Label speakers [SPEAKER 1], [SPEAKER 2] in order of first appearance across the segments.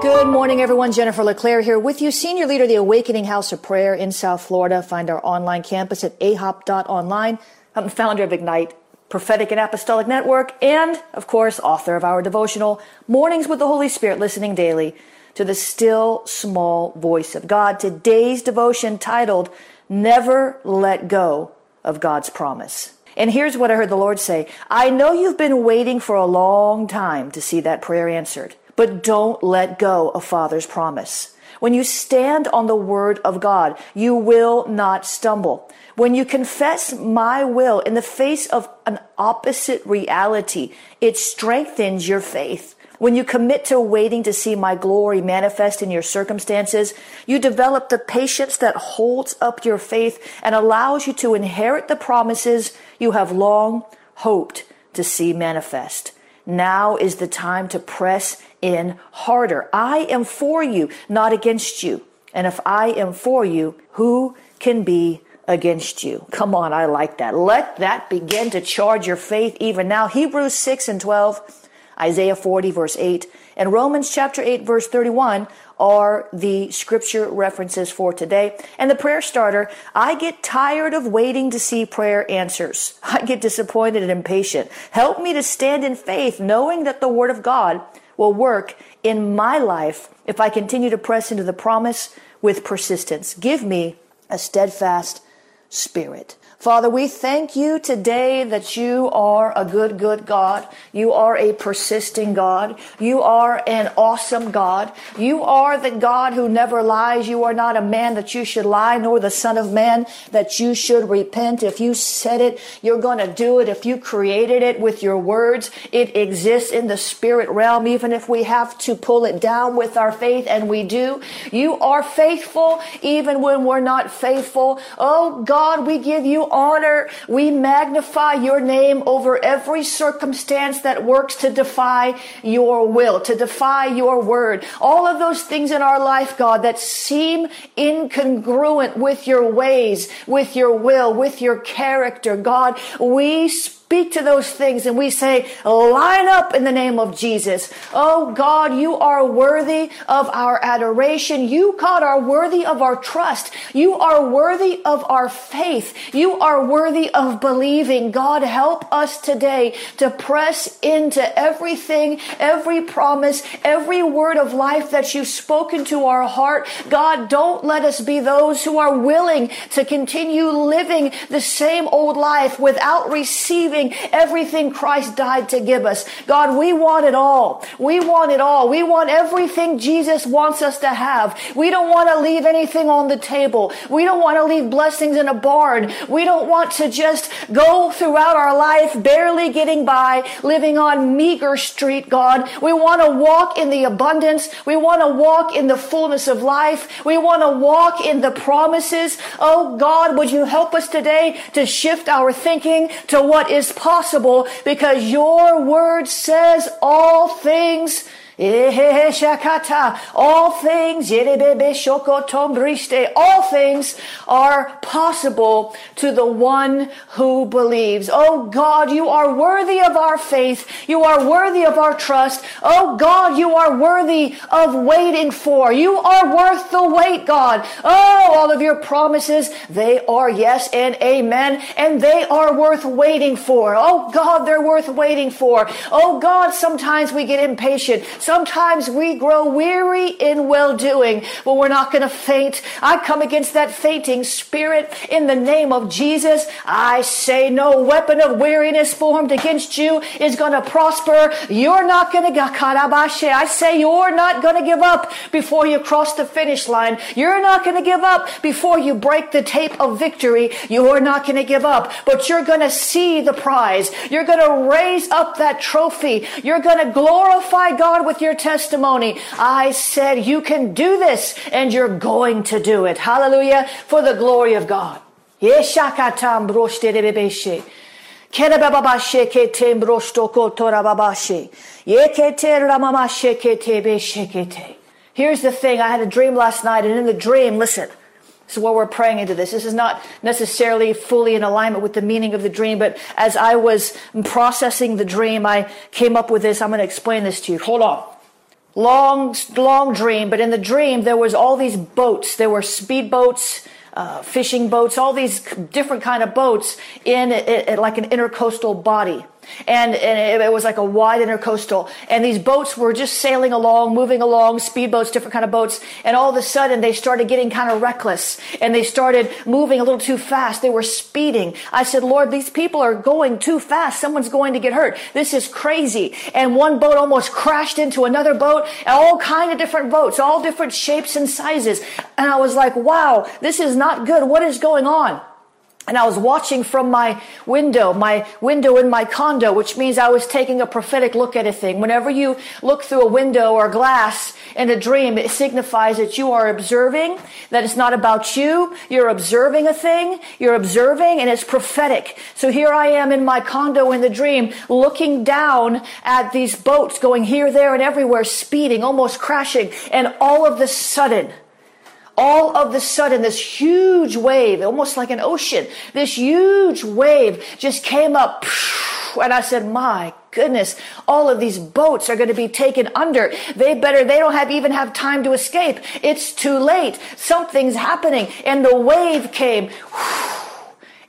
[SPEAKER 1] Good morning, everyone. Jennifer LeClaire here with you, senior leader of the Awakening House of Prayer in South Florida. Find our online campus at ahop.online. I'm the founder of Ignite Prophetic and Apostolic Network, and of course, author of our devotional Mornings with the Holy Spirit, listening daily to the still small voice of God. Today's devotion titled Never Let Go of God's Promise. And here's what I heard the Lord say I know you've been waiting for a long time to see that prayer answered but don't let go of Father's promise. When you stand on the word of God, you will not stumble. When you confess my will in the face of an opposite reality, it strengthens your faith. When you commit to waiting to see my glory manifest in your circumstances, you develop the patience that holds up your faith and allows you to inherit the promises you have long hoped to see manifest. Now is the time to press in harder. I am for you, not against you. And if I am for you, who can be against you? Come on, I like that. Let that begin to charge your faith even now. Hebrews 6 and 12, Isaiah 40 verse 8, and Romans chapter 8 verse 31 are the scripture references for today. And the prayer starter, I get tired of waiting to see prayer answers. I get disappointed and impatient. Help me to stand in faith, knowing that the word of God will work in my life if I continue to press into the promise with persistence. Give me a steadfast spirit. Father, we thank you today that you are a good, good God. You are a persisting God. You are an awesome God. You are the God who never lies. You are not a man that you should lie, nor the son of man that you should repent. If you said it, you're going to do it. If you created it with your words, it exists in the spirit realm, even if we have to pull it down with our faith, and we do. You are faithful even when we're not faithful. Oh God, we give you honor. We magnify your name over every circumstance that works to defy your will, to defy your word. All of those things in our life, God, that seem incongruent with your ways, with your will, with your character, God, we speak to those things and we say, line up in the name of Jesus. Oh God, you are worthy of our adoration. You, God, are worthy of our trust. You are worthy of our faith. You are worthy of believing. God, help us today to press into everything, every promise, every word of life that you've spoken to our heart. God, don't let us be those who are willing to continue living the same old life without receiving everything Christ died to give us. God, we want it all. We want it all. We want everything Jesus wants us to have. We don't want to leave anything on the table. We don't want to leave blessings in a barn. We don't want to just go throughout our life barely getting by, living on meager street, God. We want to walk in the abundance. We want to walk in the fullness of life. We want to walk in the promises. Oh God, would you help us today to shift our thinking to what is possible because your word says all things All things, all things are possible to the one who believes. Oh God, you are worthy of our faith. You are worthy of our trust. Oh God, you are worthy of waiting for. You are worth the wait, God. Oh, all of your promises, they are yes and amen, and they are worth waiting for. Oh God, they're worth waiting for. Oh God, sometimes we get impatient. Sometimes we grow weary in well doing, but we're not going to faint. I come against that fainting spirit in the name of Jesus. I say no weapon of weariness formed against you is going to prosper. You're not going to get I say you're not going to give up before you cross the finish line. You're not going to give up before you break the tape of victory. You're not going to give up, but you're going to see the prize. You're going to raise up that trophy. You're going to glorify God with your testimony. I said you can do this and you're going to do it. Hallelujah. For the glory of God. Here's the thing. I had a dream last night and in the dream, listen, is what we're praying into this. This is not necessarily fully in alignment with the meaning of the dream, but as I was processing the dream, I came up with this. I'm going to explain this to you. Hold on. Long, long dream, but in the dream, there was all these boats. There were speedboats, uh, fishing boats, all these different kind of boats in like an intercoastal body and, and it was like a wide intercoastal. And these boats were just sailing along moving along speedboats different kind of boats. And all of a sudden they started getting kind of reckless. And they started moving a little too fast. They were speeding. I said lord these people are going too fast. Someone's going to get hurt. This is crazy. And one boat almost crashed into another boat. All kind of different boats all different shapes and sizes. And i was like wow this is not good. What is going on and I was watching from my window, my window in my condo, which means I was taking a prophetic look at a thing. Whenever you look through a window or glass in a dream, it signifies that you are observing, that it's not about you. You're observing a thing, you're observing, and it's prophetic. So here I am in my condo in the dream, looking down at these boats going here, there, and everywhere, speeding, almost crashing, and all of the sudden, all of the sudden this huge wave, almost like an ocean, this huge wave just came up. And I said, my goodness, all of these boats are going to be taken under. They better, they don't have even have time to escape. It's too late. Something's happening. And the wave came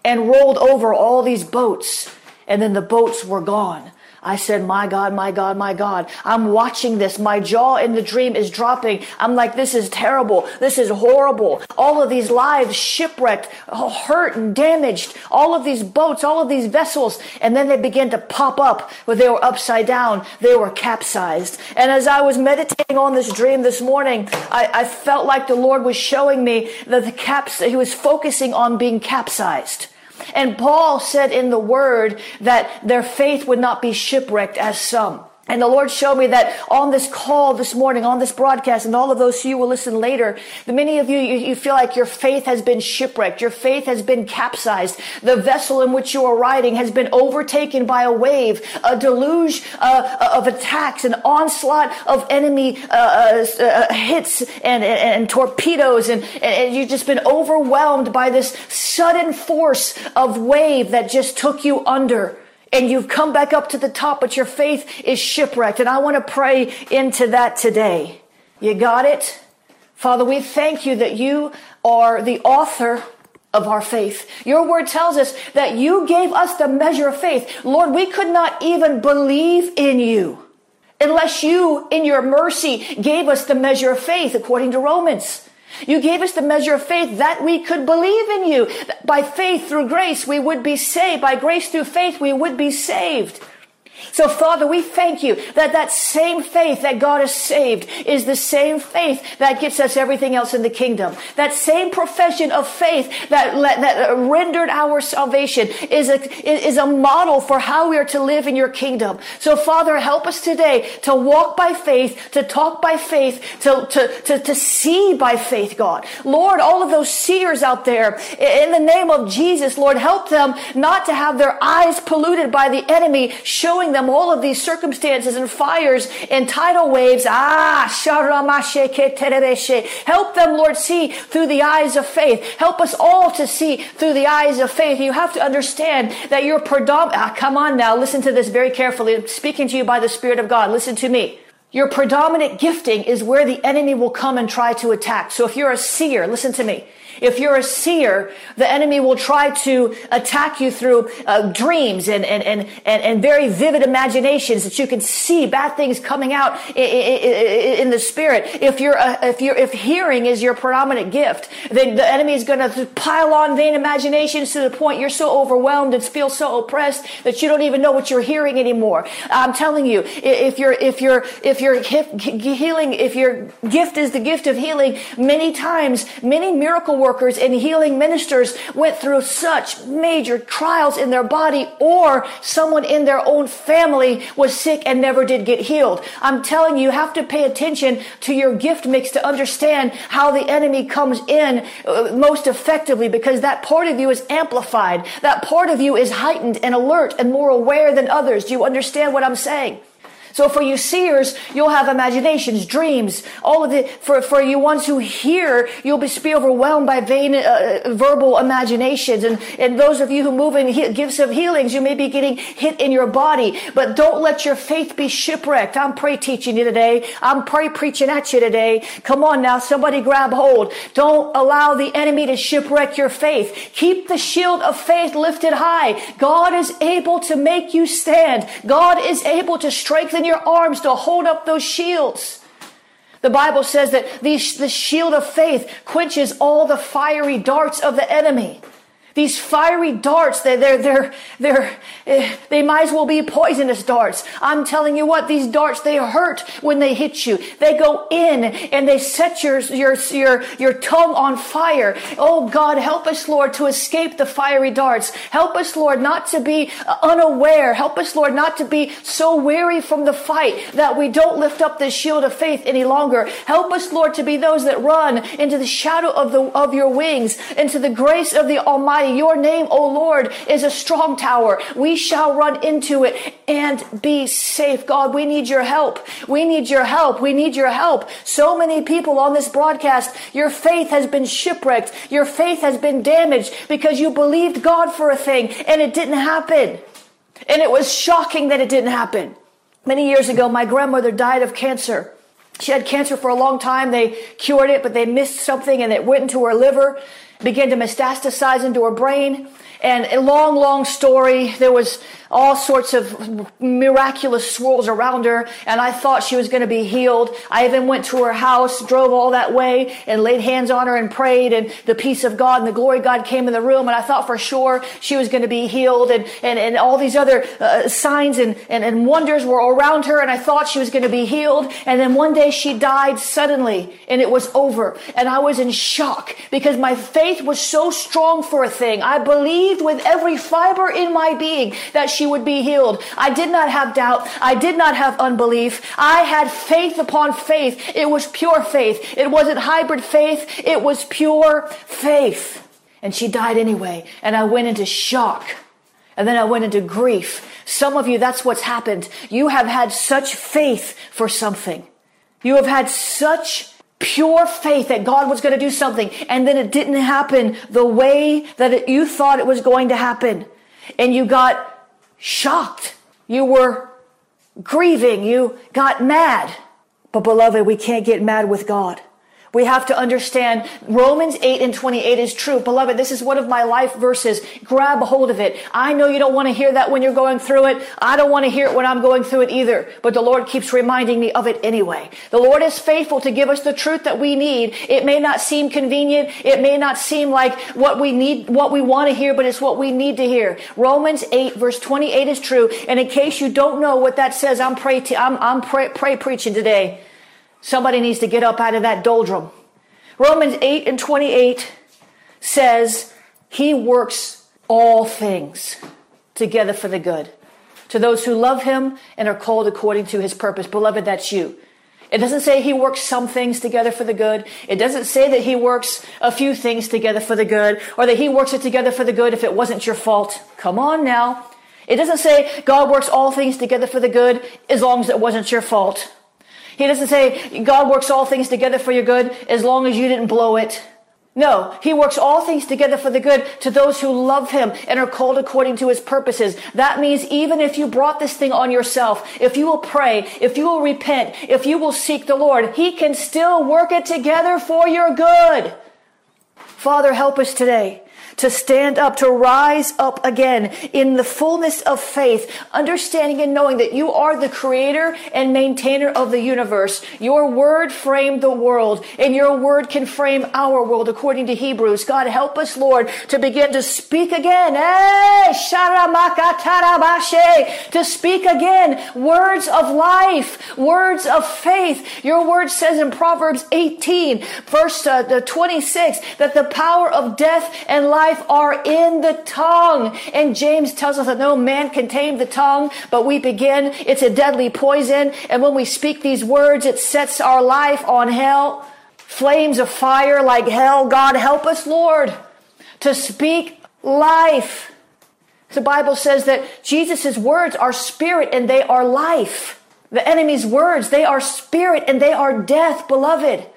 [SPEAKER 1] and rolled over all these boats. And then the boats were gone. I said, my God, my God, my God, I'm watching this. My jaw in the dream is dropping. I'm like, this is terrible. This is horrible. All of these lives shipwrecked, hurt and damaged. All of these boats, all of these vessels. And then they began to pop up where they were upside down. They were capsized. And as I was meditating on this dream this morning, I, I felt like the Lord was showing me that the caps, he was focusing on being capsized. And Paul said in the word that their faith would not be shipwrecked as some. And the Lord showed me that on this call this morning, on this broadcast, and all of those who will listen later, the many of you, you, you, feel like your faith has been shipwrecked. Your faith has been capsized. The vessel in which you are riding has been overtaken by a wave, a deluge uh, of attacks, an onslaught of enemy uh, uh, uh hits and, and, and torpedoes. And, and you've just been overwhelmed by this sudden force of wave that just took you under and you've come back up to the top, but your faith is shipwrecked. And I want to pray into that today. You got it? Father, we thank you that you are the author of our faith. Your word tells us that you gave us the measure of faith. Lord, we could not even believe in you unless you, in your mercy, gave us the measure of faith according to Romans. You gave us the measure of faith that we could believe in you. By faith through grace, we would be saved. By grace through faith, we would be saved. So Father, we thank you that that same faith that God has saved is the same faith that gets us everything else in the kingdom. That same profession of faith that, that rendered our salvation is a, is a model for how we are to live in your kingdom. So Father, help us today to walk by faith, to talk by faith, to, to, to, to see by faith, God. Lord, all of those seers out there, in the name of Jesus, Lord, help them not to have their eyes polluted by the enemy showing showing them all of these circumstances and fires and tidal waves. Ah, help them, Lord, see through the eyes of faith. Help us all to see through the eyes of faith. You have to understand that you're predominant. Ah, come on now, listen to this very carefully. I'm speaking to you by the Spirit of God. Listen to me. Your predominant gifting is where the enemy will come and try to attack. So if you're a seer, listen to me. If you're a seer, the enemy will try to attack you through uh, dreams and, and, and, and, and very vivid imaginations that you can see bad things coming out in, in, in the spirit. If you're, uh, if you're, if hearing is your predominant gift, then the enemy is going to pile on vain imaginations to the point you're so overwhelmed and feel so oppressed that you don't even know what you're hearing anymore. I'm telling you, if you're, if you're, if you're healing, if your gift is the gift of healing, many times, many miracle work workers and healing ministers went through such major trials in their body or someone in their own family was sick and never did get healed. I'm telling you, you have to pay attention to your gift mix to understand how the enemy comes in uh, most effectively because that part of you is amplified. That part of you is heightened and alert and more aware than others. Do you understand what I'm saying? So for you seers, you'll have imaginations, dreams, all of the, for, for you ones who hear, you'll be, be overwhelmed by vain uh, verbal imaginations. And, and those of you who move in he- gifts of healings, you may be getting hit in your body, but don't let your faith be shipwrecked. I'm pray teaching you today. I'm pray preaching at you today. Come on now, somebody grab hold. Don't allow the enemy to shipwreck your faith. Keep the shield of faith lifted high. God is able to make you stand. God is able to strengthen in your arms to hold up those shields. The Bible says that the, the shield of faith quenches all the fiery darts of the enemy. These fiery darts, they're, they're, they're, they're, eh, they might as well be poisonous darts. I'm telling you what, these darts, they hurt when they hit you. They go in and they set your, your, your, your tongue on fire. Oh God, help us, Lord, to escape the fiery darts. Help us, Lord, not to be unaware. Help us, Lord, not to be so weary from the fight that we don't lift up the shield of faith any longer. Help us, Lord, to be those that run into the shadow of the, of your wings, into the grace of the Almighty your name, O Lord, is a strong tower. We shall run into it and be safe. God, we need your help. We need your help. We need your help. So many people on this broadcast, your faith has been shipwrecked. Your faith has been damaged because you believed God for a thing and it didn't happen. And it was shocking that it didn't happen. Many years ago, my grandmother died of cancer. She had cancer for a long time. They cured it, but they missed something and it went into her liver began to metastasize into her brain. And a long, long story. There was all sorts of miraculous swirls around her, and I thought she was going to be healed. I even went to her house, drove all that way, and laid hands on her and prayed, and the peace of God and the glory of God came in the room, and I thought for sure she was going to be healed, and, and, and all these other uh, signs and, and, and wonders were around her, and I thought she was going to be healed, and then one day she died suddenly, and it was over, and I was in shock because my faith was so strong for a thing. I believed with every fiber in my being that she would be healed. I did not have doubt. I did not have unbelief. I had faith upon faith. It was pure faith. It wasn't hybrid faith. It was pure faith. And she died anyway. And I went into shock. And then I went into grief. Some of you, that's what's happened. You have had such faith for something. You have had such pure faith that God was going to do something and then it didn't happen the way that it, you thought it was going to happen. And you got shocked. You were grieving. You got mad. But beloved, we can't get mad with God. We have to understand Romans 8 and 28 is true. Beloved, this is one of my life verses. Grab hold of it. I know you don't want to hear that when you're going through it. I don't want to hear it when I'm going through it either. But the Lord keeps reminding me of it anyway. The Lord is faithful to give us the truth that we need. It may not seem convenient. It may not seem like what we need, what we want to hear, but it's what we need to hear. Romans 8 verse 28 is true. And in case you don't know what that says, I'm pray, i I'm, I'm pray, pray preaching today. Somebody needs to get up out of that doldrum. Romans 8 and 28 says, He works all things together for the good to those who love Him and are called according to His purpose. Beloved, that's you. It doesn't say he works some things together for the good. It doesn't say that he works a few things together for the good or that he works it together for the good if it wasn't your fault. Come on now. It doesn't say God works all things together for the good as long as it wasn't your fault. He doesn't say God works all things together for your good as long as you didn't blow it. No, he works all things together for the good to those who love him and are called according to his purposes. That means even if you brought this thing on yourself, if you will pray, if you will repent, if you will seek the Lord, he can still work it together for your good. Father, help us today to stand up, to rise up again in the fullness of faith, understanding and knowing that you are the creator and maintainer of the universe. Your word framed the world and your word can frame our world according to Hebrews. God, help us, Lord, to begin to speak again. Eh, to speak again words of life, words of faith. Your word says in Proverbs 18, verse uh, 26, that the power of death and life life are in the tongue. And James tells us that no man can tame the tongue, but we begin. It's a deadly poison. And when we speak these words, it sets our life on hell. Flames of fire like hell. God help us, Lord, to speak life. The Bible says that Jesus' words are spirit and they are life. The enemy's words, they are spirit and they are death, beloved.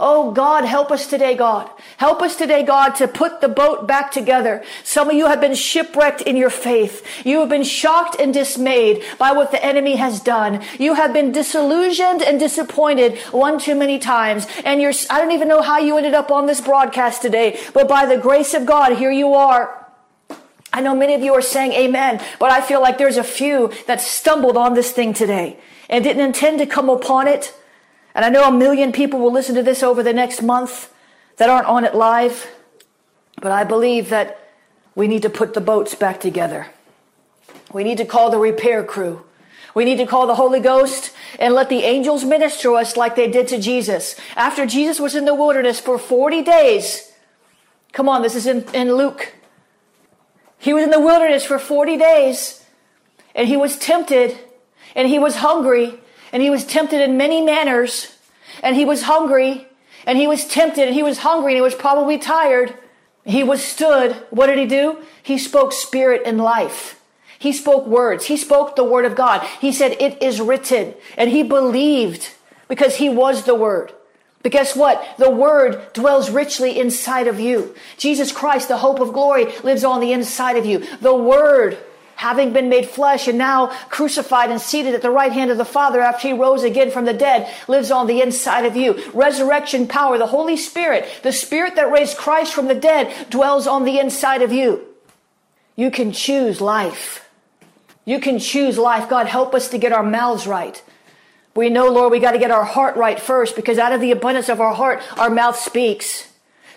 [SPEAKER 1] Oh God, help us today, God. Help us today, God, to put the boat back together. Some of you have been shipwrecked in your faith. You have been shocked and dismayed by what the enemy has done. You have been disillusioned and disappointed one too many times. And you're, I don't even know how you ended up on this broadcast today, but by the grace of God, here you are. I know many of you are saying amen, but I feel like there's a few that stumbled on this thing today and didn't intend to come upon it and I know a million people will listen to this over the next month that aren't on it live. But I believe that we need to put the boats back together. We need to call the repair crew. We need to call the Holy Ghost and let the angels minister to us like they did to Jesus. After Jesus was in the wilderness for 40 days, come on, this is in, in Luke. He was in the wilderness for 40 days and he was tempted and he was hungry and he was tempted in many manners, and he was hungry, and he was tempted, and he was hungry, and he was probably tired. He withstood. What did he do? He spoke spirit and life. He spoke words. He spoke the word of God. He said, It is written. And he believed because he was the word. But guess what? The word dwells richly inside of you. Jesus Christ, the hope of glory, lives on the inside of you. The word having been made flesh and now crucified and seated at the right hand of the Father after he rose again from the dead, lives on the inside of you. Resurrection power, the Holy Spirit, the Spirit that raised Christ from the dead dwells on the inside of you. You can choose life. You can choose life. God, help us to get our mouths right. We know, Lord, we got to get our heart right first because out of the abundance of our heart, our mouth speaks.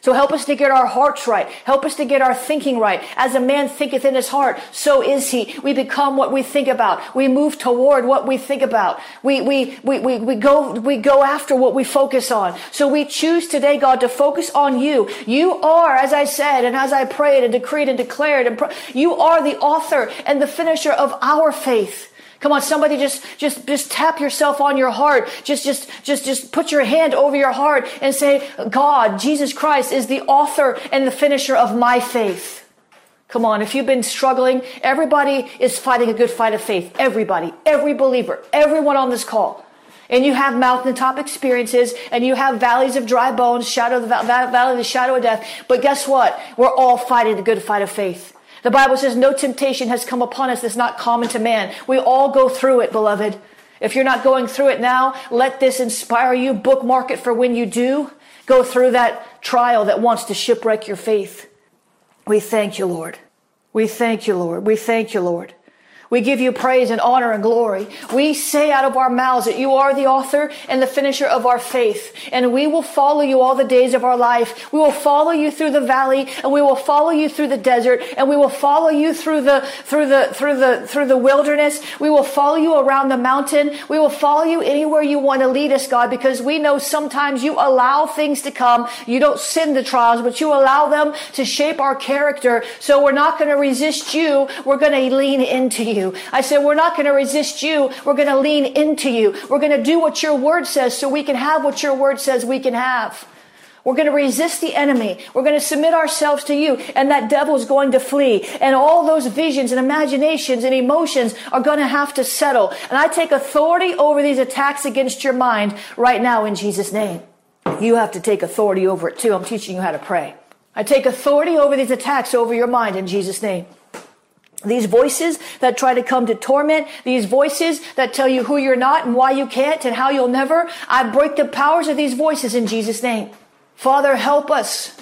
[SPEAKER 1] So help us to get our hearts right. Help us to get our thinking right. As a man thinketh in his heart, so is he. We become what we think about. We move toward what we think about. We, we, we, we, we go, we go after what we focus on. So we choose today, God, to focus on you. You are, as I said, and as I prayed and decreed and declared, and you are the author and the finisher of our faith. Come on, somebody just, just, just tap yourself on your heart. Just, just, just, just put your hand over your heart and say, God, Jesus Christ is the author and the finisher of my faith. Come on, if you've been struggling, everybody is fighting a good fight of faith. Everybody, every believer, everyone on this call. And you have mountaintop experiences and you have valleys of dry bones, shadow, of the valley of the shadow of death. But guess what? We're all fighting the good fight of faith. The Bible says no temptation has come upon us that's not common to man. We all go through it, beloved. If you're not going through it now, let this inspire you. Bookmark it for when you do go through that trial that wants to shipwreck your faith. We thank you, Lord. We thank you, Lord. We thank you, Lord. We give you praise and honor and glory. We say out of our mouths that you are the author and the finisher of our faith. And we will follow you all the days of our life. We will follow you through the valley and we will follow you through the desert and we will follow you through the, through the, through the, through the wilderness. We will follow you around the mountain. We will follow you anywhere you want to lead us, God, because we know sometimes you allow things to come. You don't send the trials, but you allow them to shape our character. So we're not going to resist you. We're going to lean into you you. I said, we're not going to resist you. We're going to lean into you. We're going to do what your word says so we can have what your word says we can have. We're going to resist the enemy. We're going to submit ourselves to you and that devil is going to flee. And all those visions and imaginations and emotions are going to have to settle. And I take authority over these attacks against your mind right now in Jesus name. You have to take authority over it too. I'm teaching you how to pray. I take authority over these attacks over your mind in Jesus name. These voices that try to come to torment, these voices that tell you who you're not and why you can't and how you'll never, I break the powers of these voices in Jesus' name. Father, help us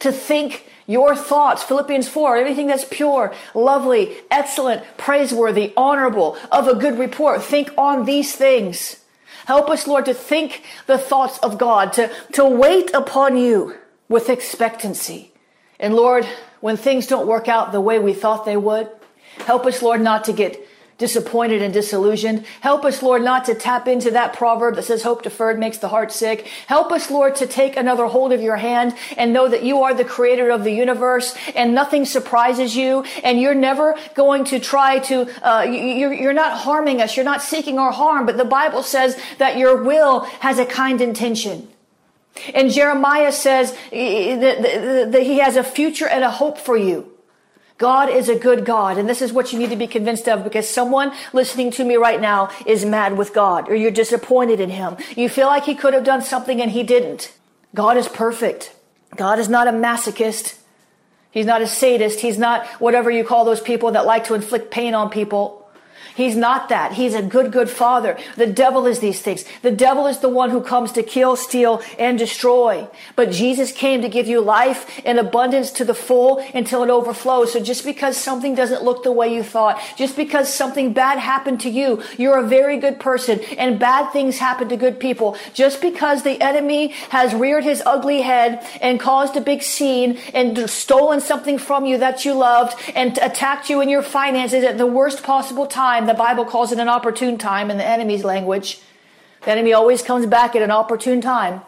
[SPEAKER 1] to think your thoughts, Philippians 4, everything that's pure, lovely, excellent, praiseworthy, honorable, of a good report. Think on these things. Help us, Lord, to think the thoughts of God, to, to wait upon you with expectancy. And Lord, when things don't work out the way we thought they would, help us, Lord, not to get disappointed and disillusioned. Help us, Lord, not to tap into that proverb that says hope deferred makes the heart sick. Help us, Lord, to take another hold of your hand and know that you are the creator of the universe and nothing surprises you and you're never going to try to, uh, you're, you're not harming us. You're not seeking our harm, but the Bible says that your will has a kind intention. And Jeremiah says that he has a future and a hope for you. God is a good God. And this is what you need to be convinced of because someone listening to me right now is mad with God or you're disappointed in him. You feel like he could have done something and he didn't. God is perfect. God is not a masochist. He's not a sadist. He's not whatever you call those people that like to inflict pain on people. He's not that. He's a good, good father. The devil is these things. The devil is the one who comes to kill, steal, and destroy. But Jesus came to give you life in abundance to the full until it overflows. So just because something doesn't look the way you thought, just because something bad happened to you, you're a very good person and bad things happen to good people. Just because the enemy has reared his ugly head and caused a big scene and stolen something from you that you loved and attacked you in your finances at the worst possible time, the Bible calls it an opportune time in the enemy's language. The enemy always comes back at an opportune time.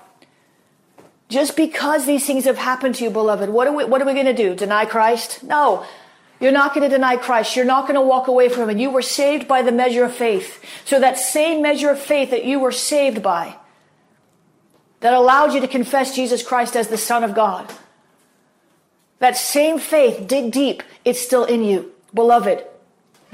[SPEAKER 1] Just because these things have happened to you, beloved, what are we, what are we going to do? Deny Christ? No. You're not going to deny Christ. You're not going to walk away from him. You were saved by the measure of faith. So that same measure of faith that you were saved by, that allowed you to confess Jesus Christ as the Son of God, that same faith, dig deep, it's still in you. Beloved,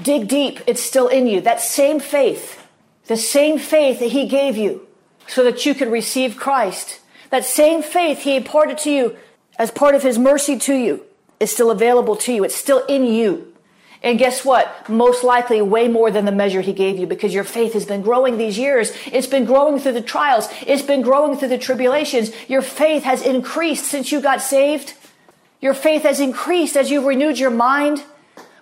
[SPEAKER 1] dig deep, it's still in you. That same faith, the same faith that He gave you so that you could receive Christ, that same faith He imparted to you as part of His mercy to you is still available to you. It's still in you. And guess what? Most likely way more than the measure he gave you because your faith has been growing these years. It's been growing through the trials. It's been growing through the tribulations. Your faith has increased since you got saved. Your faith has increased as you've renewed your mind.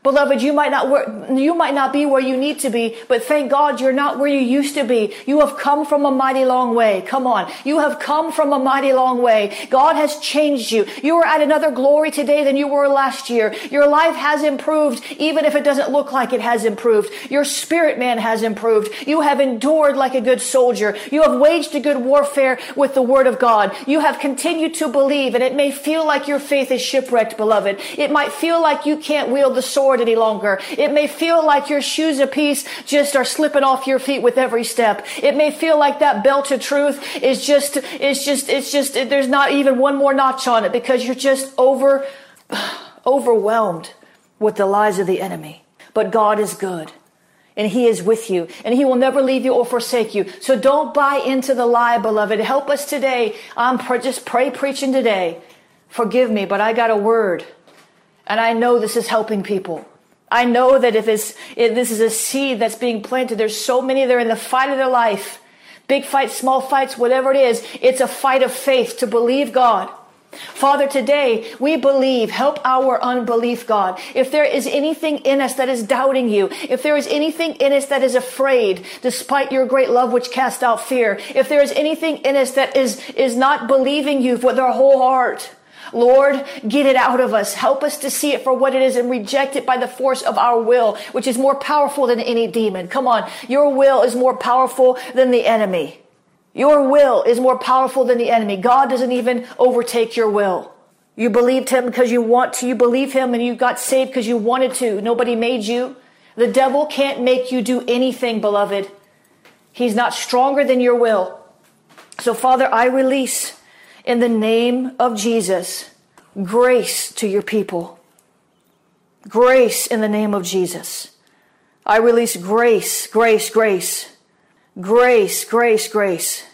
[SPEAKER 1] Beloved, you might not you might not be where you need to be, but thank God you're not where you used to be. You have come from a mighty long way. Come on. You have come from a mighty long way. God has changed you. You are at another glory today than you were last year. Your life has improved, even if it doesn't look like it has improved. Your spirit man has improved. You have endured like a good soldier. You have waged a good warfare with the word of God. You have continued to believe, and it may feel like your faith is shipwrecked, beloved. It might feel like you can't wield the sword any longer. It may feel like your shoes a piece just are slipping off your feet with every step. It may feel like that belt of truth is just, is just, it's just, there's not even one more notch on it because you're just over, overwhelmed with the lies of the enemy. But God is good and he is with you and he will never leave you or forsake you. So don't buy into the lie, beloved. Help us today. I'm just pray preaching today. Forgive me, but I got a word. And I know this is helping people. I know that if, if this is a seed that's being planted, there's so many that are in the fight of their life. Big fights, small fights, whatever it is, it's a fight of faith to believe God. Father, today we believe, help our unbelief, God. If there is anything in us that is doubting you, if there is anything in us that is afraid, despite your great love which casts out fear, if there is anything in us that is, is not believing you with our whole heart, Lord, get it out of us. Help us to see it for what it is and reject it by the force of our will, which is more powerful than any demon. Come on. Your will is more powerful than the enemy. Your will is more powerful than the enemy. God doesn't even overtake your will. You believed him because you want to. You believe him and you got saved because you wanted to. Nobody made you. The devil can't make you do anything, beloved. He's not stronger than your will. So Father, I release in the name of Jesus, grace to your people. Grace in the name of Jesus. I release grace, grace, grace. Grace, grace, grace.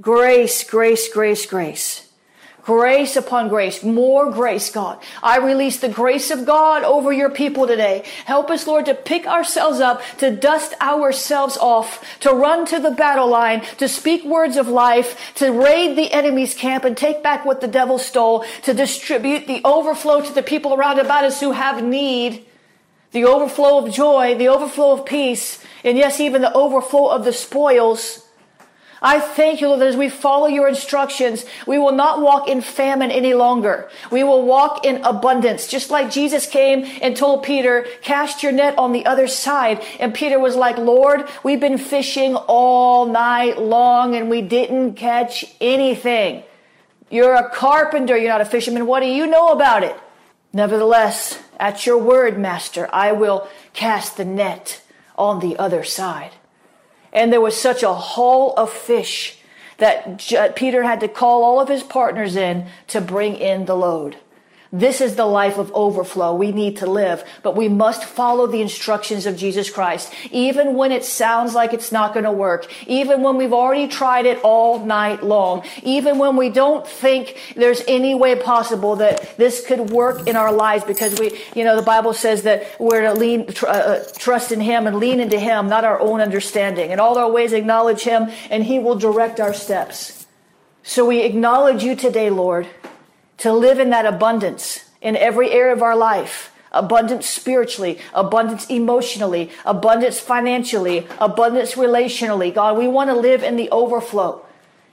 [SPEAKER 1] Grace, grace, grace, grace. Grace upon grace, more grace, God. I release the grace of God over your people today. Help us, Lord, to pick ourselves up, to dust ourselves off, to run to the battle line, to speak words of life, to raid the enemy's camp and take back what the devil stole, to distribute the overflow to the people around about us who have need, the overflow of joy, the overflow of peace, and yes, even the overflow of the spoils I thank you, Lord, that as we follow your instructions, we will not walk in famine any longer. We will walk in abundance. Just like Jesus came and told Peter, cast your net on the other side. And Peter was like, Lord, we've been fishing all night long and we didn't catch anything. You're a carpenter. You're not a fisherman. What do you know about it? Nevertheless, at your word, master, I will cast the net on the other side. And there was such a haul of fish that Peter had to call all of his partners in to bring in the load. This is the life of overflow we need to live, but we must follow the instructions of Jesus Christ, even when it sounds like it's not going to work, even when we've already tried it all night long, even when we don't think there's any way possible that this could work in our lives because we, you know, the Bible says that we're to lean, tr- uh, uh trust in Him and lean into Him, not our own understanding. In all our ways, acknowledge Him and He will direct our steps. So we acknowledge you today, Lord to live in that abundance in every area of our life abundance spiritually, abundance emotionally, abundance financially, abundance relationally. God, we want to live in the overflow.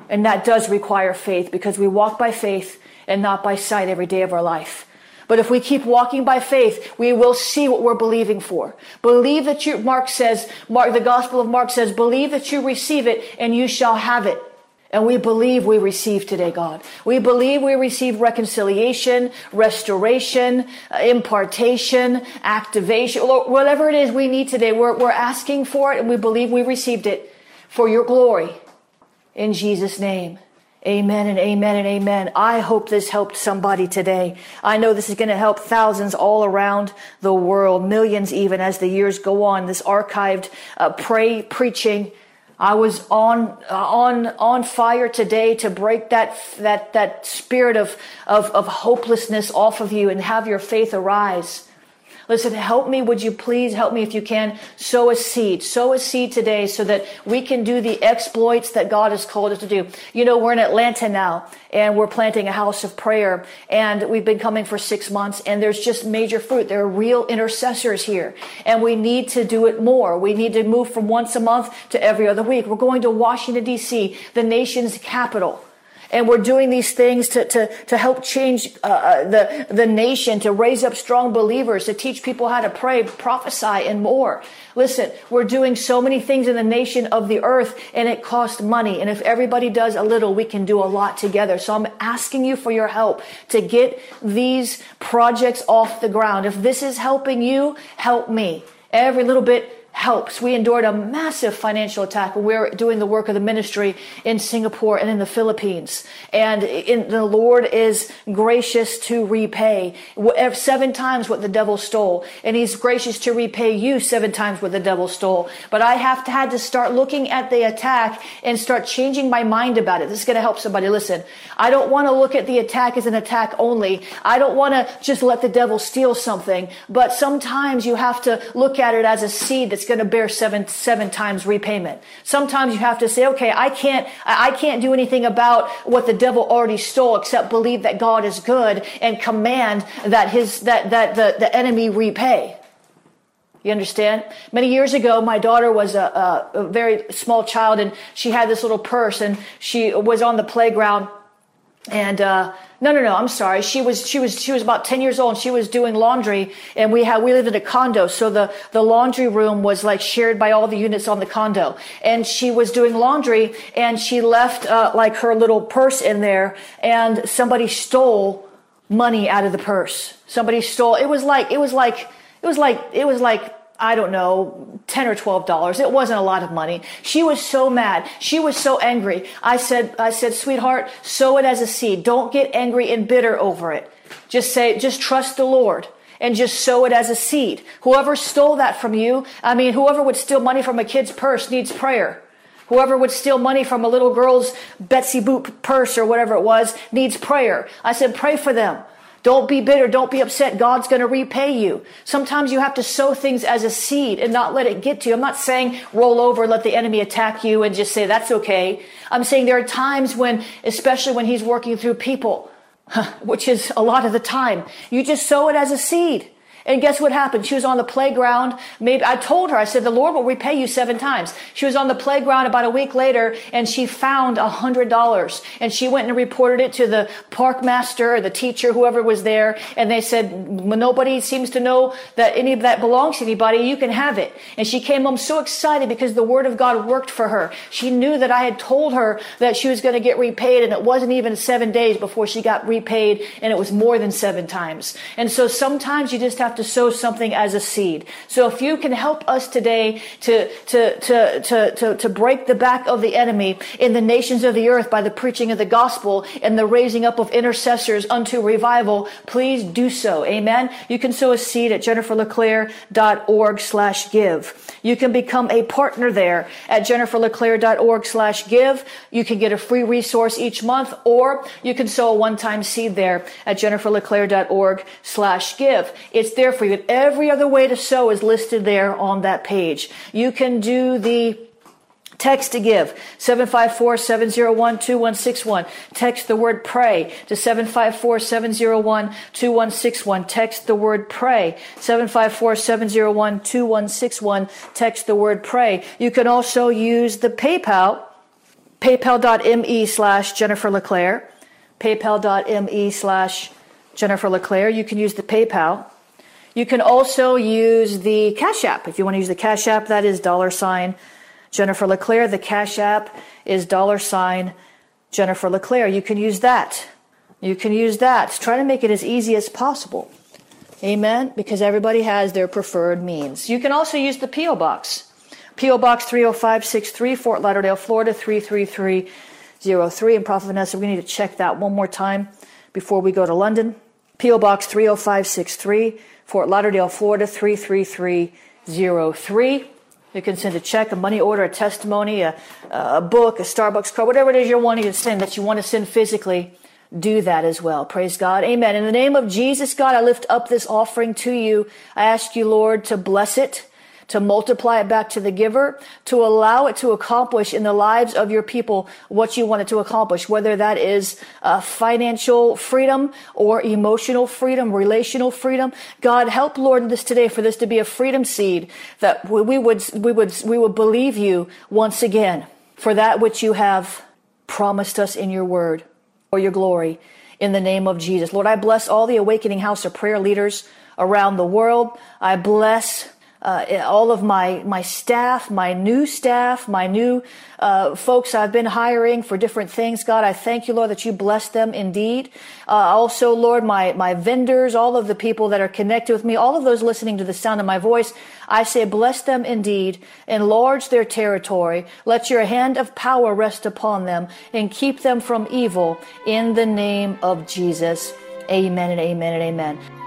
[SPEAKER 1] And that does require faith because we walk by faith and not by sight every day of our life. But if we keep walking by faith, we will see what we're believing for. Believe that you, Mark says, Mark, the gospel of Mark says, believe that you receive it and you shall have it. And we believe we receive today, God. We believe we receive reconciliation, restoration, uh, impartation, activation, whatever it is we need today. We're, we're asking for it and we believe we received it for your glory. In Jesus' name. Amen and amen and amen. I hope this helped somebody today. I know this is going to help thousands all around the world, millions even as the years go on. This archived uh, pray preaching I was on on on fire today to break that that that spirit of, of of hopelessness off of you and have your faith arise. Listen, help me, would you please help me if you can sow a seed. Sow a seed today so that we can do the exploits that God has called us to do. You know, we're in Atlanta now and we're planting a house of prayer and we've been coming for six months and there's just major fruit. There are real intercessors here and we need to do it more. We need to move from once a month to every other week. We're going to Washington DC, the nation's capital. And we're doing these things to, to, to help change uh, uh, the, the nation, to raise up strong believers, to teach people how to pray, prophesy, and more. Listen, we're doing so many things in the nation of the earth, and it costs money. And if everybody does a little, we can do a lot together. So I'm asking you for your help to get these projects off the ground. If this is helping you, help me. Every little bit helps. We endured a massive financial attack when we were doing the work of the ministry in Singapore and in the Philippines. And in, the Lord is gracious to repay seven times what the devil stole. And he's gracious to repay you seven times what the devil stole. But I have to, had to start looking at the attack and start changing my mind about it. This is going to help somebody. Listen, I don't want to look at the attack as an attack only. I don't want to just let the devil steal something. But sometimes you have to look at it as a seed that's going to bear seven, seven times repayment. Sometimes you have to say, okay, I can't, I can't do anything about what the devil already stole except believe that God is good and command that his, that, that the, the enemy repay. You understand? Many years ago, my daughter was a, a, a very small child and she had this little purse and she was on the playground and, uh, no, no, no. I'm sorry. She was she was she was about ten years old. and She was doing laundry, and we had we lived in a condo, so the the laundry room was like shared by all the units on the condo. And she was doing laundry, and she left uh, like her little purse in there, and somebody stole money out of the purse. Somebody stole. It was like it was like it was like it was like I don't know, 10 or 12 dollars. It wasn't a lot of money. She was so mad. She was so angry. I said, I said, sweetheart, sow it as a seed. Don't get angry and bitter over it. Just say, just trust the Lord and just sow it as a seed. Whoever stole that from you, I mean, whoever would steal money from a kid's purse needs prayer. Whoever would steal money from a little girl's Betty Boop purse or whatever it was needs prayer. I said, pray for them. Don't be bitter. Don't be upset. God's going to repay you. Sometimes you have to sow things as a seed and not let it get to you. I'm not saying roll over, and let the enemy attack you and just say that's okay. I'm saying there are times when, especially when he's working through people, which is a lot of the time, you just sow it as a seed. And guess what happened? She was on the playground. Maybe I told her, I said, the Lord will repay you seven times. She was on the playground about a week later and she found a hundred dollars and she went and reported it to the park master or the teacher, whoever was there. And they said, nobody seems to know that any of that belongs to anybody, you can have it. And she came home so excited because the word of God worked for her. She knew that I had told her that she was going to get repaid and it wasn't even seven days before she got repaid and it was more than seven times. And so sometimes you just have to sow something as a seed. So if you can help us today to, to, to, to, to, to break the back of the enemy in the nations of the earth by the preaching of the gospel and the raising up of intercessors unto revival, please do so. Amen. You can sow a seed at jenniferleclaire.org slash give. You can become a partner there at jenniferleclaire.org slash give. You can get a free resource each month or you can sow a one-time seed there at jenniferleclaire.org slash give. It's there for you. Every other way to sow is listed there on that page. You can do the Text to give, 754-701-2161. Text the word pray to 754-701-2161. Text the word pray, 754-701-2161. Text the word pray. You can also use the PayPal, paypal.me slash Jennifer LeClaire, paypal.me slash Jennifer LeClaire. You can use the PayPal. You can also use the Cash App. If you want to use the Cash App, that is dollar sign Jennifer LeClaire. The Cash App is dollar sign Jennifer LeClaire. You can use that. You can use that. Try to make it as easy as possible. Amen? Because everybody has their preferred means. You can also use the P.O. Box. P.O. Box 30563, Fort Lauderdale, Florida 33303. And Prophet Vanessa, we need to check that one more time before we go to London. P.O. Box 30563, Fort Lauderdale, Florida 33303. You can send a check, a money order, a testimony, a, a book, a Starbucks card, whatever it is you're wanting to send that you want to send physically. Do that as well. Praise God. Amen. In the name of Jesus, God, I lift up this offering to you. I ask you, Lord, to bless it to multiply it back to the giver, to allow it to accomplish in the lives of your people what you want it to accomplish, whether that is uh, financial freedom or emotional freedom, relational freedom. God, help Lord this today for this to be a freedom seed that we would, we would, we would believe you once again for that which you have promised us in your word or your glory in the name of Jesus. Lord, I bless all the Awakening House of Prayer leaders around the world. I bless uh, all of my my staff, my new staff, my new uh, folks I've been hiring for different things. God, I thank you, Lord, that you bless them indeed. Uh, also, Lord, my my vendors, all of the people that are connected with me, all of those listening to the sound of my voice, I say, bless them indeed, enlarge their territory, let your hand of power rest upon them, and keep them from evil. In the name of Jesus, Amen and Amen and Amen.